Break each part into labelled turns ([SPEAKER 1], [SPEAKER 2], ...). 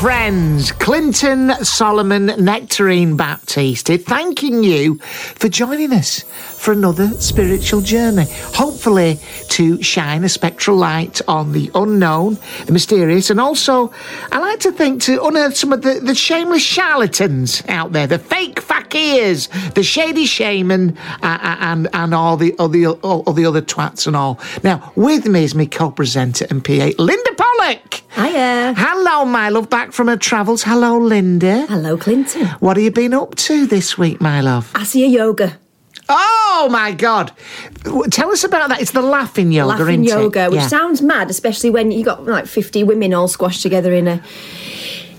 [SPEAKER 1] Friends. Clinton Solomon Nectarine Baptiste thanking you for joining us for another spiritual journey. Hopefully, to shine a spectral light on the unknown, the mysterious, and also, I like to think, to unearth some of the, the shameless charlatans out there, the fake fakirs, the shady shaman, uh, and, and all, the, all, the, all, all the other twats and all. Now, with me is my co presenter and PA, Linda Pollack.
[SPEAKER 2] Hiya.
[SPEAKER 1] Hello, my love, back from her travels. Hello, Linda.
[SPEAKER 2] Hello, Clinton.
[SPEAKER 1] What have you been up to this week, my love?
[SPEAKER 2] Asya yoga.
[SPEAKER 1] Oh my God! Tell us about that. It's the laughing yoga,
[SPEAKER 2] Laughing
[SPEAKER 1] isn't it?
[SPEAKER 2] yoga, which
[SPEAKER 1] Yeah.
[SPEAKER 2] sounds mad, especially when you got like 50 women all squashed together in a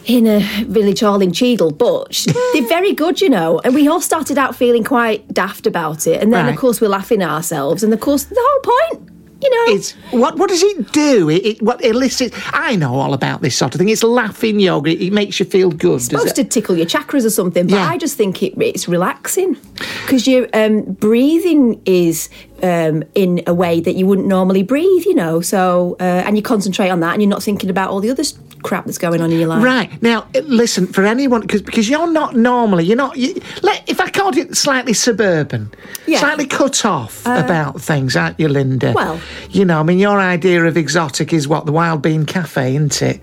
[SPEAKER 2] in a village hall in Cheadle, but they're very good, you know. And we all started out feeling quite daft about it, and then
[SPEAKER 1] Right.
[SPEAKER 2] of course we're laughing at ourselves, and of course the whole point, you know,
[SPEAKER 1] It's what? What does it do? It, it what elicits? I know all about this sort of thing. It's laughing yoga. It, it makes you feel good. does
[SPEAKER 2] supposed to tickle your chakras or something, but
[SPEAKER 1] Yeah.
[SPEAKER 2] I just think it, it's relaxing because your um, breathing is um, in a way that you wouldn't normally breathe, you know. So, uh, and you concentrate on that, and you're not thinking about all the other crap that's going on in your life.
[SPEAKER 1] Right now, uh, listen for anyone because because you're not normally you're not. You, let, if I called it slightly suburban,
[SPEAKER 2] Yeah. Uh,
[SPEAKER 1] slightly cut off about things, aren't you, Linda?
[SPEAKER 2] Well-
[SPEAKER 1] you know, I mean, your idea of exotic is what the Wild Bean Cafe, isn't it?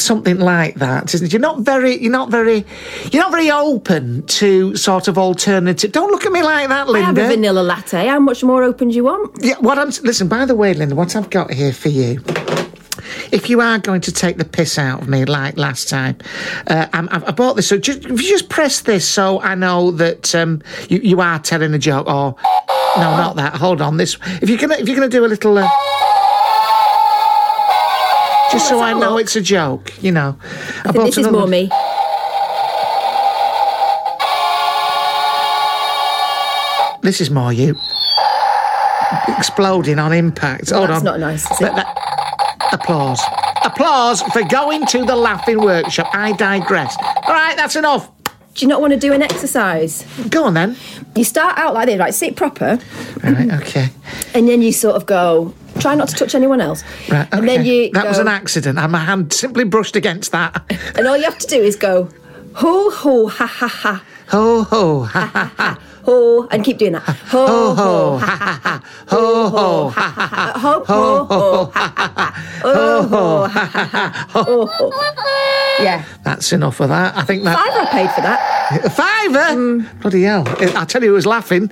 [SPEAKER 1] Something like that, isn't it? You're not very, you're not very, you're not very open to sort of alternative. Don't look at me like that, Linda.
[SPEAKER 2] I have a vanilla latte. How much more open do you want?
[SPEAKER 1] Yeah, what I'm listen. By the way, Linda, what I've got here for you. If you are going to take the piss out of me like last time, uh, I'm, I've, I bought this. So just, if you just press this, so I know that um, you, you are telling a joke. Or no, not that. Hold on. This. If you're gonna if you're gonna do a little. Uh, just so I know
[SPEAKER 2] look.
[SPEAKER 1] it's a joke, you know. I,
[SPEAKER 2] I this is more me.
[SPEAKER 1] This is more you. Exploding on impact. Hold
[SPEAKER 2] That's
[SPEAKER 1] on.
[SPEAKER 2] not nice, is it?
[SPEAKER 1] That- that- applause. Applause for going to the laughing workshop. I digress. All right, that's enough.
[SPEAKER 2] Do you not want to do an exercise?
[SPEAKER 1] Go on then.
[SPEAKER 2] You start out like this, right? Sit proper,
[SPEAKER 1] Right, okay.
[SPEAKER 2] and then you sort of go. Try not to touch anyone else.
[SPEAKER 1] Right, okay.
[SPEAKER 2] And then you
[SPEAKER 1] that was an accident, and my hand simply brushed against that.
[SPEAKER 2] And all you have to do is go, ho ho ha ha ha.
[SPEAKER 1] Ho ho ha ha ha.
[SPEAKER 2] Ho, and keep doing that. Ho ho ha ha ha. Ho ho ha ha ha. Ho ho ho ha ha ha. Ho ho ha ha ha. Ho ho. Yeah.
[SPEAKER 1] That's enough of that. I think that
[SPEAKER 2] Fiver I paid for that.
[SPEAKER 1] fiver.
[SPEAKER 2] Mm.
[SPEAKER 1] Bloody hell! I tell you, who was laughing.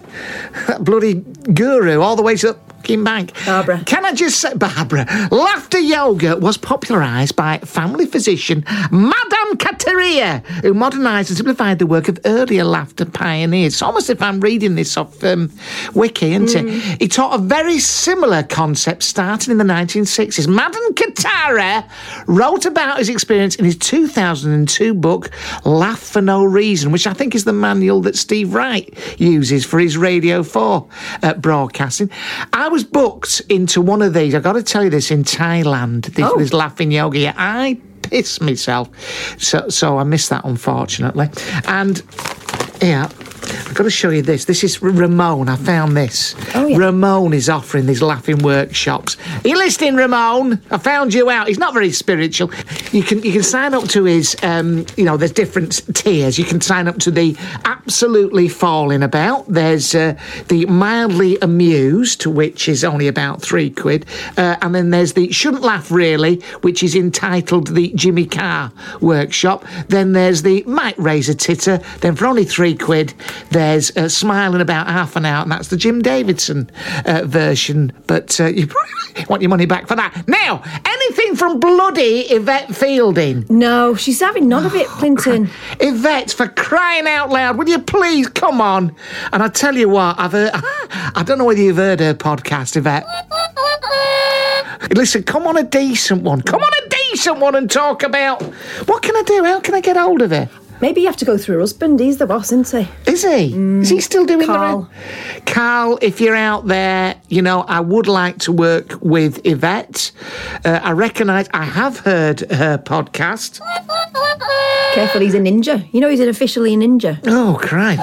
[SPEAKER 1] That bloody guru all the way to the fucking bank.
[SPEAKER 2] Barbara.
[SPEAKER 1] Can I just say, Barbara? Laughter yoga was popularised by family physician Madan Kataria, who modernised and simplified the work of earlier laughter pioneers. It's almost if I'm reading this off um, Wiki, isn't
[SPEAKER 2] Mm.
[SPEAKER 1] it? He taught a very similar concept starting in the 1960s. Madan Kataria wrote about his experience in his 2002 book, Laugh for No Reason, which I think is the manual that Steve Wright uses for his Radio 4 uh, broadcasting. I was booked into one of these, I've got to tell you this, in Thailand, this,
[SPEAKER 2] Oh.
[SPEAKER 1] this laughing yoga. I pissed myself. So, so I missed that, unfortunately. And, yeah. I've got to show you this. This is Ramone. I found this.
[SPEAKER 2] Oh, yeah.
[SPEAKER 1] Ramone is offering these laughing workshops. Are you listening, Ramone? I found you out. He's not very spiritual. You can you can sign up to his. Um, you know, there's different tiers. You can sign up to the absolutely falling about. There's uh, the mildly amused, which is only about three quid, uh, and then there's the shouldn't laugh really, which is entitled the Jimmy Carr workshop. Then there's the might raise a titter. Then for only three quid, there's uh, smiling about half an hour, and that's the Jim Davidson uh, version. But uh, you probably want your money back for that. Now, anything from bloody Yvette Fielding?
[SPEAKER 2] No, she's having none of it, Clinton.
[SPEAKER 1] Yvette, for crying out loud, will you please come on? And I tell you what, I've heard, I don't know whether you've heard her podcast, Yvette. Listen, come on a decent one. Come on a decent one and talk about what can I do? How can I get hold of her?
[SPEAKER 2] Maybe you have to go through her husband. He's the boss, isn't he?
[SPEAKER 1] Is he? Is he still doing
[SPEAKER 2] Carl.
[SPEAKER 1] the Carl, if you're out there, you know, I would like to work with Yvette. Uh, I recognise, I have heard her podcast.
[SPEAKER 2] Careful, he's a ninja. You know he's an officially a ninja.
[SPEAKER 1] Oh, Christ.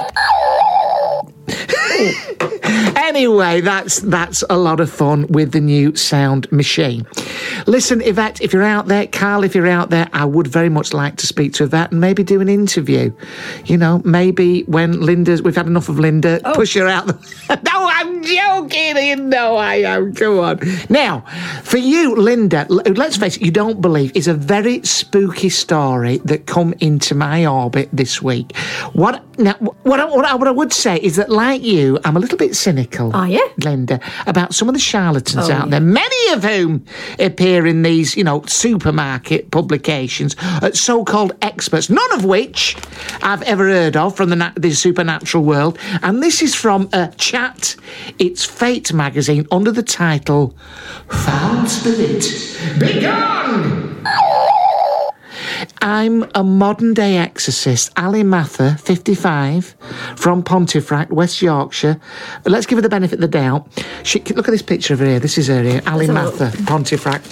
[SPEAKER 1] Anyway, that's that's a lot of fun with the new sound machine. Listen, Yvette, if you're out there, Carl, if you're out there, I would very much like to speak to Yvette and maybe do an interview. You know, maybe when Linda's, we've had enough of Linda, oh. push her out. The, no, I'm joking. You know I am. Come on. Now, for you, Linda, let's face it, you don't believe is a very spooky story that come into my orbit this week. What now? What I, what I, what I would say is that, like you, I'm a little bit cynical.
[SPEAKER 2] Are you?
[SPEAKER 1] Linda, about some of the charlatans
[SPEAKER 2] Oh,
[SPEAKER 1] out
[SPEAKER 2] yeah.
[SPEAKER 1] there, many of whom appear in these, you know, supermarket publications, uh, so-called experts, none of which I've ever heard of from the, na- the supernatural world. And this is from a chat. It's Fate magazine under the title "Foul Spirit, Begone." I'm a modern day exorcist, Ali Mather, 55, from Pontefract, West Yorkshire. Let's give her the benefit of the doubt. She, look at this picture of her here. This is her here, Ali
[SPEAKER 2] have a look.
[SPEAKER 1] Mather, Pontefract.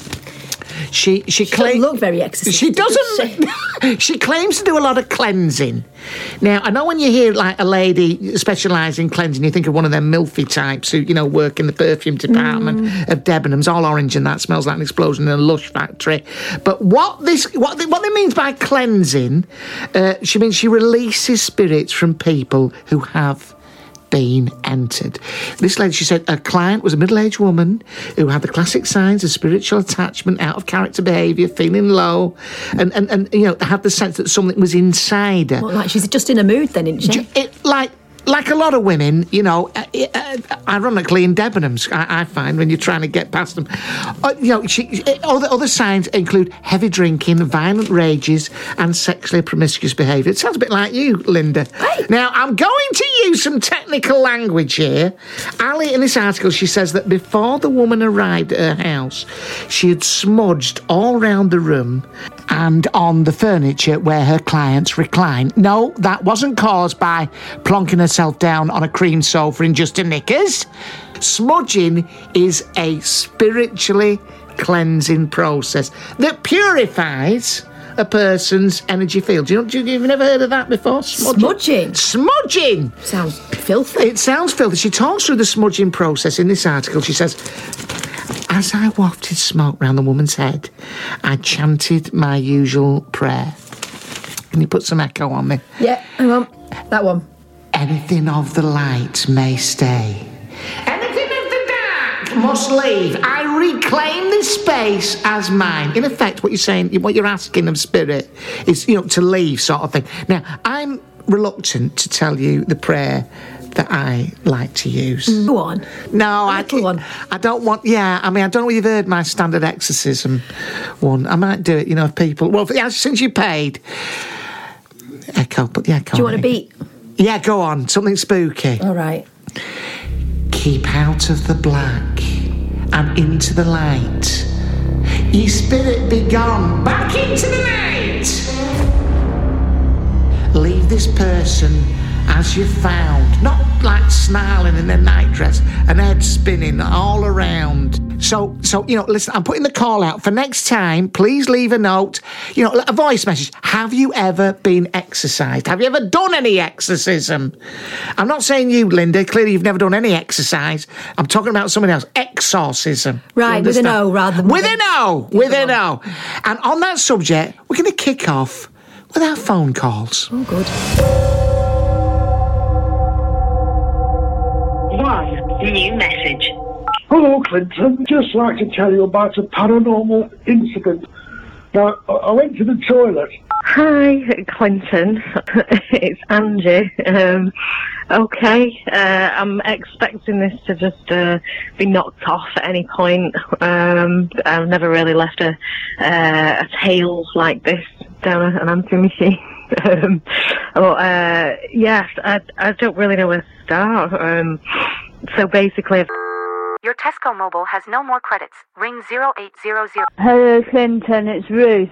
[SPEAKER 1] She she,
[SPEAKER 2] Doesn't
[SPEAKER 1] claims
[SPEAKER 2] look very exorcistic.
[SPEAKER 1] She
[SPEAKER 2] does
[SPEAKER 1] doesn't. she claims to do a lot of cleansing. Now I know when you hear like a lady specialising in cleansing, you think of one of them milfy types who you know work in the perfume department
[SPEAKER 2] Mm.
[SPEAKER 1] of Debenhams, all orange and that smells like an explosion in a lush factory. But what this what they, what they means by cleansing, uh, she means she releases spirits from people who have been entered. This lady, she said, her client was a middle aged woman who had the classic signs of spiritual attachment, out of character behaviour, feeling low, and, and, and you know, had the sense that something was inside her.
[SPEAKER 2] Well, like she's just in a mood then, isn't she?
[SPEAKER 1] It, like, like a lot of women, you know, uh, uh, ironically in Debenhams, I, I find when you're trying to get past them, uh, you know, she, uh, other other signs include heavy drinking, violent rages, and sexually promiscuous behaviour. It sounds a bit like you, Linda. Hey. Now, I'm going to use some technical language here. Ali, in this article, she says that before the woman arrived at her house, she had smudged all round the room and on the furniture where her clients recline. No, that wasn't caused by plonking herself down on a cream sofa in just a knickers. Smudging is a spiritually cleansing process that purifies a person's energy field. You know, you, you've never heard of that before?
[SPEAKER 2] Smudging?
[SPEAKER 1] Smudging!
[SPEAKER 2] Sounds filthy.
[SPEAKER 1] It sounds filthy. She talks through the smudging process in this article. She says, As I wafted smoke round the woman's head, I chanted my usual prayer. Can you put some echo on me?
[SPEAKER 2] yeah, hang on. That one.
[SPEAKER 1] Anything of the light may stay. Anything of the dark must leave. I reclaim this space as mine. In effect, what you're saying, what you're asking of spirit is, you know, to leave, sort of thing. Now, I'm reluctant to tell you the prayer that I like to use.
[SPEAKER 2] Go on.
[SPEAKER 1] No, I,
[SPEAKER 2] little one.
[SPEAKER 1] I don't want. Yeah, I mean, I don't know whether you've heard my standard exorcism one. I might do it. You know, if people. Well, yeah, since you paid. Echo, but yeah, I can't.
[SPEAKER 2] Do you want to beat?
[SPEAKER 1] Yeah, go on. Something spooky.
[SPEAKER 2] All right.
[SPEAKER 1] Keep out of the black and into the light. Ye spirit be gone back into the night. Leave this person as you found, not like snarling in a nightdress and head spinning all around. So, so you know, listen, I'm putting the call out for next time. Please leave a note, you know, a voice message. Have you ever been exercised? Have you ever done any exorcism? I'm not saying you, Linda. Clearly, you've never done any exercise. I'm talking about someone else. Exorcism.
[SPEAKER 2] Right, with an
[SPEAKER 1] understand?
[SPEAKER 2] O rather than
[SPEAKER 1] with
[SPEAKER 2] with
[SPEAKER 1] an
[SPEAKER 2] a-
[SPEAKER 1] O. With an O. And on that subject, we're going to kick off with our phone calls.
[SPEAKER 2] Oh, good.
[SPEAKER 3] One new message.
[SPEAKER 4] Hello, Clinton. Just like to tell you about a paranormal incident. Now, I- went to the toilet.
[SPEAKER 3] Hi, Clinton. it's Angie. Um, okay, uh, I'm expecting this to just uh, be knocked off at any point. Um, I've never really left a uh, a tail like this down an answering machine. um, uh, yes, I, I don't really know where to start. Um, so basically, I've
[SPEAKER 5] Your Tesco mobile has no more credits. Ring 0800.
[SPEAKER 6] Hello, Clinton. It's Ruth.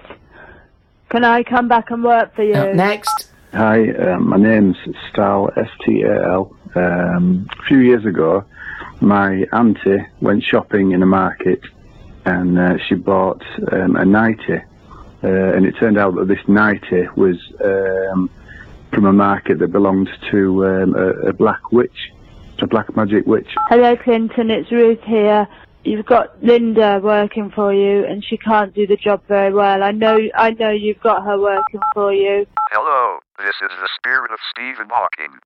[SPEAKER 6] Can I come back and work for you?
[SPEAKER 1] Uh, next.
[SPEAKER 7] Hi, um, my name's Stal, S-T-A-L. Um, a few years ago, my auntie went shopping in a market and uh, she bought um, a nightie. Uh, and it turned out that this nightie was um, from a market that belonged to um, a, a black witch, a black magic witch.
[SPEAKER 6] Hello, Clinton. It's Ruth here. You've got Linda working for you, and she can't do the job very well. I know. I know you've got her working for you.
[SPEAKER 8] Hello, this is the spirit of Stephen Hawking.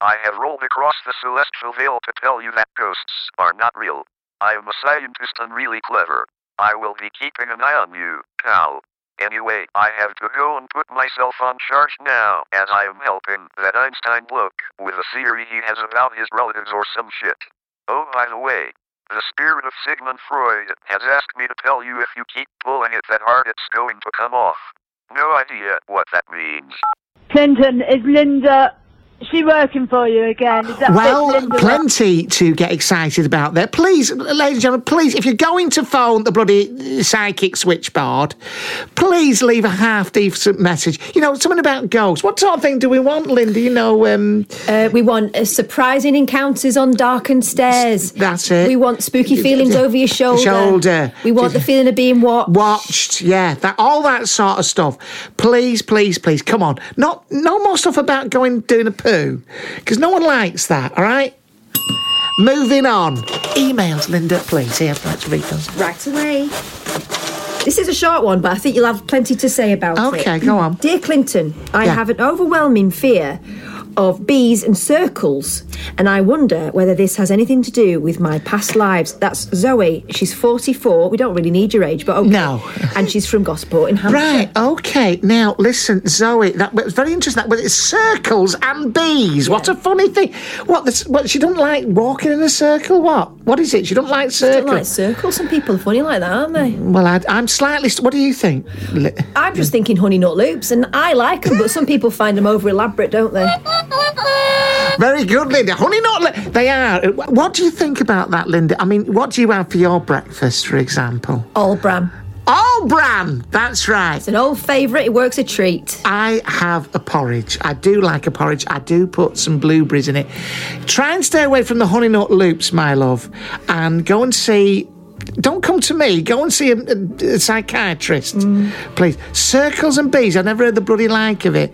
[SPEAKER 8] I have rolled across the celestial veil to tell you that ghosts are not real. I am a scientist and really clever. I will be keeping an eye on you, pal. Anyway, I have to go and put myself on charge now, as I am helping that Einstein bloke with a theory he has about his relatives or some shit. Oh, by the way, the spirit of Sigmund Freud has asked me to tell you if you keep pulling it that hard it's going to come off. No idea what that means.
[SPEAKER 6] Clinton, is Linda? She working for you again? Is that
[SPEAKER 1] Well,
[SPEAKER 6] Linda
[SPEAKER 1] plenty to get excited about there. Please, ladies and gentlemen, please, if you're going to phone the bloody psychic switchboard, please leave a half decent message. You know, something about ghosts. What sort of thing do we want, Linda? You know, um,
[SPEAKER 2] Uh, we want uh, surprising encounters on darkened stairs.
[SPEAKER 1] That's it.
[SPEAKER 2] We want spooky feelings over your shoulder.
[SPEAKER 1] Shoulder.
[SPEAKER 2] We want the feeling of being watched.
[SPEAKER 1] watched, yeah, that all that sort of stuff. Please, please, please, come on. Not no more stuff about going doing a poo, because no one likes that. All right. Moving on. Emails, Linda, please. Here, let's read those.
[SPEAKER 2] Right away. This is a short one, but I think you'll have plenty to say about it.
[SPEAKER 1] Okay, go on.
[SPEAKER 2] Dear Clinton, I
[SPEAKER 1] Yeah.
[SPEAKER 2] have an overwhelming fear of bees and circles, and I wonder whether this has anything to do with my past lives. That's Zoe. She's 44. We don't really need your age, but okay.
[SPEAKER 1] No.
[SPEAKER 2] And she's from Gosport in Hampshire.
[SPEAKER 1] Right, okay. Now, listen, Zoe, that was very interesting. That was it's circles and bees. What a funny thing. What, this, what, she doesn't like walking in a circle? What? What is it? She don't like circles?
[SPEAKER 2] Don't like circles. Some people are funny like that, aren't they?
[SPEAKER 1] well, I, I'm slightly. What do you think?
[SPEAKER 2] I'm just thinking honey nut loops, and I like them, but some people find them over elaborate, don't they?
[SPEAKER 1] Very good, Linda. Honey nut. Li- they are. What do you think about that, Linda? I mean, what do you have for your breakfast, for example?
[SPEAKER 2] All bran.
[SPEAKER 1] All bran. That's right.
[SPEAKER 2] It's an old favourite. It works a treat.
[SPEAKER 1] I have a porridge. I do like a porridge. I do put some blueberries in it. Try and stay away from the honey nut loops, my love, and go and see. Don't come to me. Go and see a, a- a psychiatrist, mm. please. Circles and bees. I never heard the bloody like of it.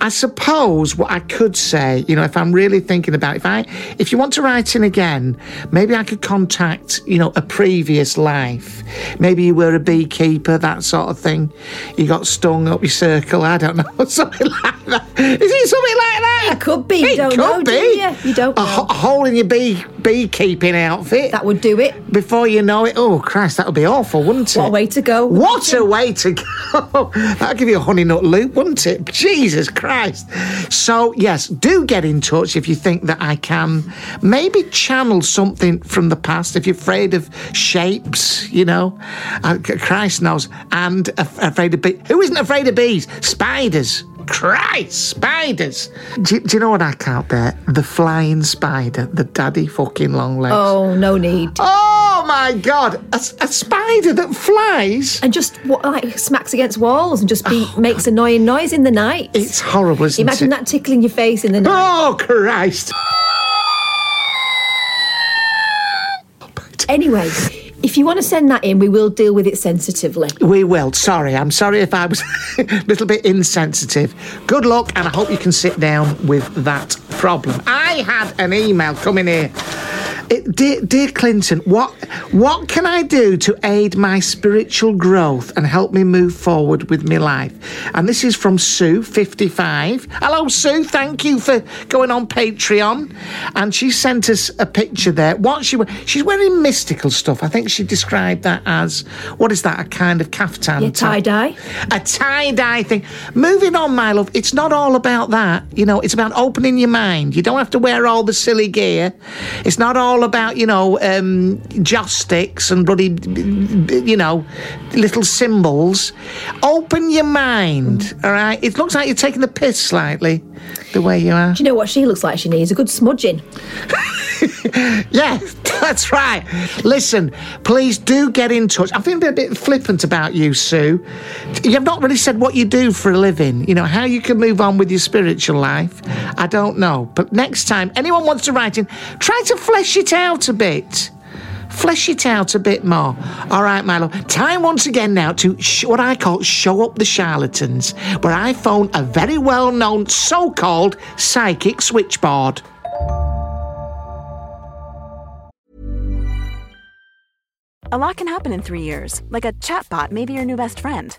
[SPEAKER 1] I suppose what I could say, you know, if I'm really thinking about, if I, if you want to write in again, maybe I could contact, you know, a previous life. Maybe you were a beekeeper, that sort of thing. You got stung up your circle. I don't know, something like that. Is it something like that?
[SPEAKER 2] It could be. You
[SPEAKER 1] It
[SPEAKER 2] don't
[SPEAKER 1] could
[SPEAKER 2] know, do
[SPEAKER 1] be.
[SPEAKER 2] you? You don't
[SPEAKER 1] a, ho- a hole in your bee beekeeping outfit.
[SPEAKER 2] That would do it.
[SPEAKER 1] Before you know it, oh Christ, that would be awful, wouldn't it?
[SPEAKER 2] What a way to go.
[SPEAKER 1] What a way to go! That'd give you a honey nut loop, wouldn't it? Jesus Christ! So yes, do get in touch if you think that I can maybe channel something from the past. If you're afraid of shapes, you know, uh, Christ knows, and af- afraid of bees. Who isn't afraid of bees? Spiders. Christ, spiders! Do, do you know what I can't bear? The flying spider, the daddy fucking long legs.
[SPEAKER 2] Oh, no need.
[SPEAKER 1] Oh my god, a, a spider that flies.
[SPEAKER 2] And just what, like smacks against walls and just be, oh. makes annoying noise in the night.
[SPEAKER 1] Oh. It's horrible, isn't
[SPEAKER 2] Imagine
[SPEAKER 1] it?
[SPEAKER 2] that tickling your face in the night.
[SPEAKER 1] Oh Christ!
[SPEAKER 2] Anyway, If you want to send that in, we will deal with it sensitively.
[SPEAKER 1] We will. Sorry, I'm sorry if I was a little bit insensitive. Good luck, and I hope you can sit down with that problem. I had an email coming here. It, dear, dear Clinton, what what can I do to aid my spiritual growth and help me move forward with my life? And this is from Sue, 55. Hello, Sue. Thank you for going on Patreon. And she sent us a picture there. What she she's wearing mystical stuff. I think she described that as what is that? A kind of caftan.
[SPEAKER 2] Yeah, tie dye.
[SPEAKER 1] A tie dye thing. Moving on, my love. It's not all about that. You know, it's about opening your mind. You don't have to wear all the silly gear. It's not all about you know um, joss sticks and bloody you know little symbols. Open your mind. All right. It looks like you're taking the piss slightly, the way you are.
[SPEAKER 2] Do you know what she looks like she needs? A good smudging.
[SPEAKER 1] Yeah, that's right. Listen, please do get in touch. I've been a bit flippant about you, Sue. You have not really said what you do for a living. You know, how you can move on with your spiritual life. I don't know. But next time, anyone wants to write in, try to flesh it out a bit. Flesh it out a bit more. All right, Milo. Time once again now to sh- what I call show up the charlatans, where I phone a very well known so called psychic switchboard.
[SPEAKER 9] A lot can happen in three years, like a chatbot may be your new best friend.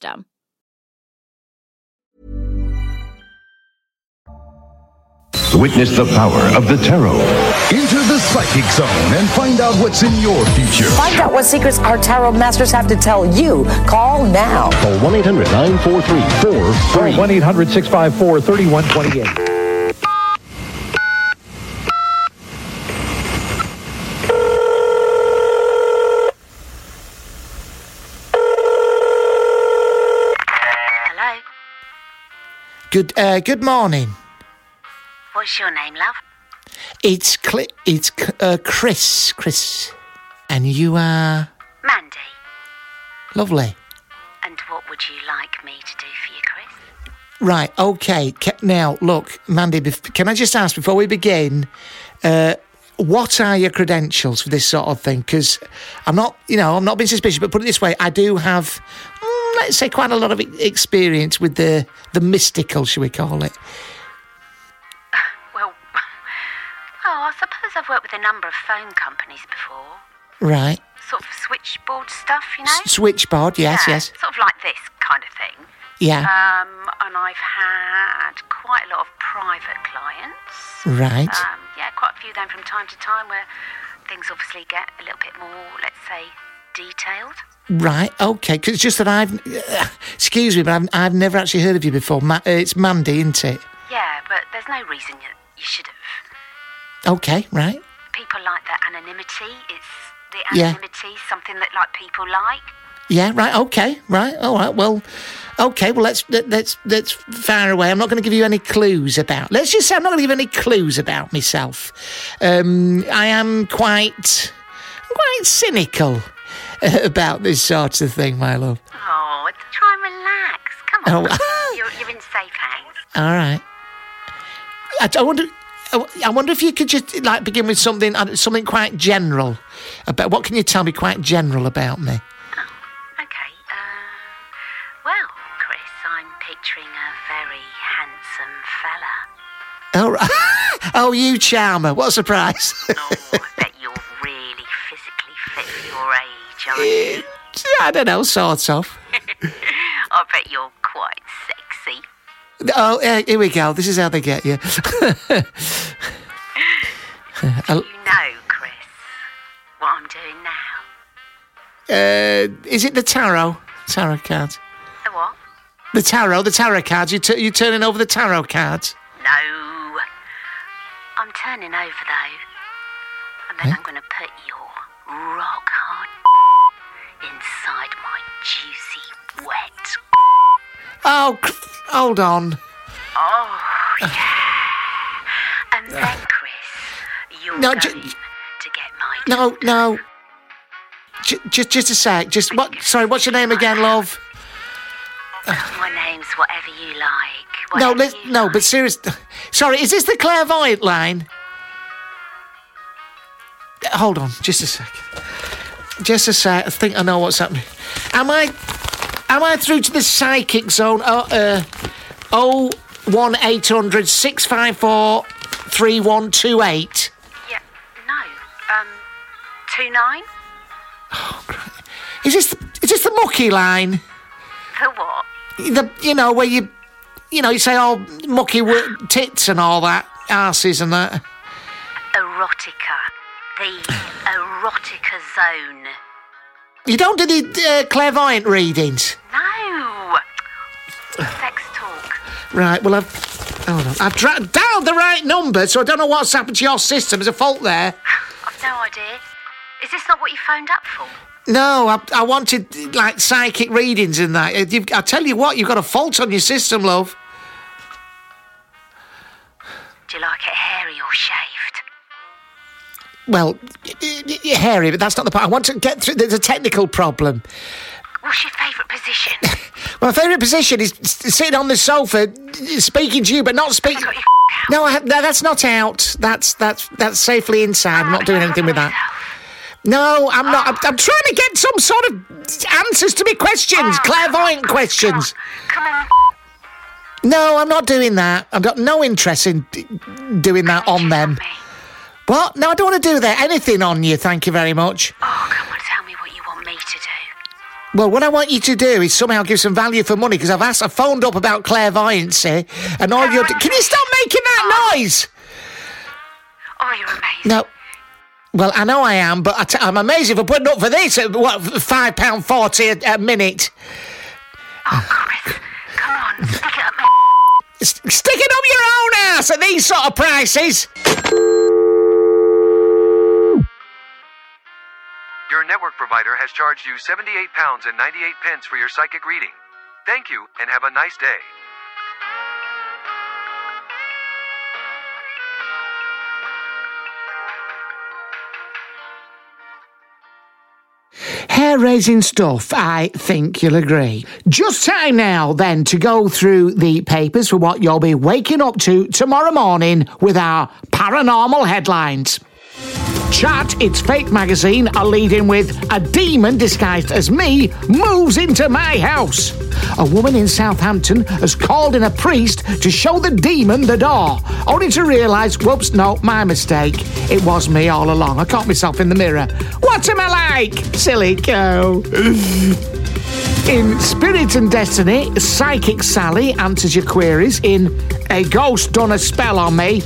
[SPEAKER 10] Witness the power of the tarot. Enter the psychic zone and find out what's in your future.
[SPEAKER 11] Find out what secrets our tarot masters have to tell you. Call now.
[SPEAKER 10] Call 1 800 943
[SPEAKER 12] Call 1 800 654 3128.
[SPEAKER 5] Hello.
[SPEAKER 1] Good, uh, good morning.
[SPEAKER 5] What's your name, love?
[SPEAKER 1] It's Cli- it's uh, Chris, Chris, and you are
[SPEAKER 5] Mandy.
[SPEAKER 1] lovely.
[SPEAKER 5] And what would you like me to do for you, Chris?
[SPEAKER 1] Right, okay. Now, look, Mandy, can I just ask before we begin, uh, what are your credentials for this sort of thing? Because I'm not, you know, I'm not being suspicious, but put it this way, I do have, let's say, quite a lot of experience with the the mystical, shall we call it?
[SPEAKER 5] Well, oh, I suppose I've worked with a number of phone companies before.
[SPEAKER 1] Right.
[SPEAKER 5] Sort of switchboard stuff, you know?
[SPEAKER 1] S- switchboard, yes,
[SPEAKER 5] Yeah,
[SPEAKER 1] yes.
[SPEAKER 5] Sort of like this kind of thing.
[SPEAKER 1] Yeah.
[SPEAKER 5] Um, and I've had quite a lot of private clients.
[SPEAKER 1] Right.
[SPEAKER 5] Um, yeah, quite a few of them from time to time where things obviously get a little bit more, let's say, detailed.
[SPEAKER 1] Right, okay. Cause it's just that I've. Uh, excuse me, but I've, I've never actually heard of you before. Ma- uh, it's Mandy, isn't it?
[SPEAKER 5] Yeah, but there's no reason you, you should have.
[SPEAKER 1] Okay, right.
[SPEAKER 5] People like the anonymity. It's the
[SPEAKER 1] Yeah.
[SPEAKER 5] anonymity, something that like people like.
[SPEAKER 1] Yeah, right, okay, right, all right. Well, okay, well, let's let, let's let's fire away. I'm not going to give you any clues about. Let's just say I'm not going to give any clues about myself. Um, I am quite quite cynical about this sort of thing, my love.
[SPEAKER 5] Oh, try and relax. Come on.
[SPEAKER 1] Oh.
[SPEAKER 5] you're, you're in safe hands.
[SPEAKER 1] All right. I, I wonder. I- wonder if you could just like begin with something uh, something quite general about what can you tell me quite general about me?
[SPEAKER 5] Oh, Okay. Uh, well, Chris, I'm picturing a very handsome fella.
[SPEAKER 1] Oh, right. oh, you charmer! What a surprise!
[SPEAKER 5] Bet your age, aren't you?
[SPEAKER 1] I don't know, sort of.
[SPEAKER 5] I bet you're quite sexy.
[SPEAKER 1] Oh, uh, here we go. This is how they get you. Uh,
[SPEAKER 5] You know, Chris, what I'm doing now.
[SPEAKER 1] uh, is it the tarot? Tarot cards.
[SPEAKER 5] The what?
[SPEAKER 1] The tarot, the tarot cards. You t- you turning over the tarot cards?
[SPEAKER 5] No. I'm turning over though. And then I'm going to put your rock hard inside my juicy wet.
[SPEAKER 1] Oh, hold on.
[SPEAKER 5] Oh, yeah. And then, Chris, you're
[SPEAKER 1] No,
[SPEAKER 5] going
[SPEAKER 1] ju-
[SPEAKER 5] to get my.
[SPEAKER 1] No, no. J- just, just a sec. Just what? Sorry, what's your name again, love?
[SPEAKER 5] My name's whatever you like.
[SPEAKER 1] No,
[SPEAKER 5] Whatever
[SPEAKER 1] let, no, but serious. Sorry, is this the clairvoyant line? Hold on, just a sec. Just a sec. I think I know what's happening. Am I? Am I through to the psychic zone? Oh, uh, oh, one eight hundred six five four three one two eight.
[SPEAKER 5] Yeah, no. Um, two nine?
[SPEAKER 1] Is this is this the mucky line?
[SPEAKER 5] The what?
[SPEAKER 1] The you know where you, you know, you say oh mucky tits and all that, asses and that.
[SPEAKER 5] Erotica. The erotica zone.
[SPEAKER 1] You don't do the uh, clairvoyant readings.
[SPEAKER 5] No. Sex talk.
[SPEAKER 1] Right, well, I've. Hold on. I've dra- dialed the right number, so I don't know what's happened to your system. There's a fault there.
[SPEAKER 5] I've no idea. Is this not what you phoned up for?
[SPEAKER 1] No, I, I wanted, like, psychic readings and that. Uh, You've, I tell you what, you've got a fault on your system, love.
[SPEAKER 5] Do you like it hairy or shaved?
[SPEAKER 1] Well, hairy, but that's not the point. I want to get through. There's a technical problem.
[SPEAKER 5] What's your favourite position?
[SPEAKER 1] My favourite position is sitting on the sofa, speaking to you, but not speaking. No, I have, no, that's not out. That's that's that's safely inside. I'm not doing anything with that. No, I'm not. I'm, I'm trying to get some sort of answers to my questions, clairvoyant questions.
[SPEAKER 5] Come on.
[SPEAKER 1] No, I'm not doing that. I've got no interest in doing that on them. What? No, I don't want to do that. Anything on you, thank you very much.
[SPEAKER 5] Oh, come on, tell me what you want me to do.
[SPEAKER 1] Well, what I want you to do is somehow give some value for money because I've asked, I phoned up about clairvoyancy, and all you're. Can you stop making that noise?
[SPEAKER 5] Oh, you're amazing.
[SPEAKER 1] No. Well, I know I am, but I t- I'm amazing for putting up for this at what five pound forty a, a minute.
[SPEAKER 5] Oh, Chris, come on, stick it up.
[SPEAKER 1] S- stick it up your own ass at these sort of prices.
[SPEAKER 13] Your network provider has charged you £78 and 98 pence for your psychic reading. Thank you and have a nice day.
[SPEAKER 1] Hair raising stuff, I think you'll agree. Just time now, then, to go through the papers for what you'll be waking up to tomorrow morning with our paranormal headlines. Chat, it's Fake magazine, are leading with a demon disguised as me moves into my house. A woman in Southampton has called in a priest to show the demon the door, only to realise, whoops, no, my mistake. It was me all along. I caught myself in the mirror. What am I like? Silly cow. In Spirit and Destiny, Psychic Sally answers your queries in A Ghost Done a Spell on Me.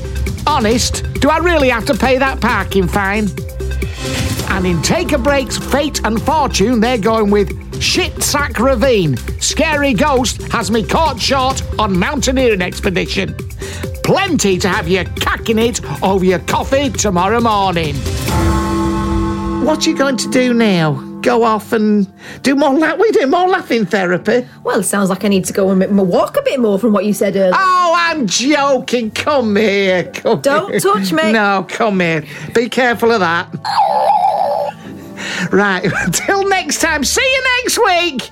[SPEAKER 1] Honest, do I really have to pay that parking fine? And in Take a Break's Fate and Fortune, they're going with Shit Sack Ravine. Scary Ghost has me caught short on mountaineering expedition. Plenty to have you cacking it over your coffee tomorrow morning. What are you going to do now? Go off and do more la- we do more laughing therapy.
[SPEAKER 2] Well, it sounds like I need to go and walk a bit more from what you said earlier.
[SPEAKER 1] Oh, I'm joking. Come here. Come
[SPEAKER 2] Don't
[SPEAKER 1] here.
[SPEAKER 2] touch me.
[SPEAKER 1] No, come here. Be careful of that. Right, till next time. See you next week.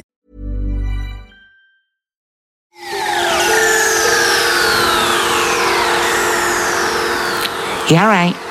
[SPEAKER 1] Yeah, right.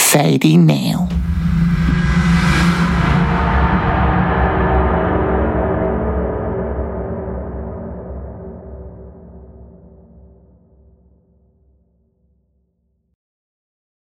[SPEAKER 1] Fading now.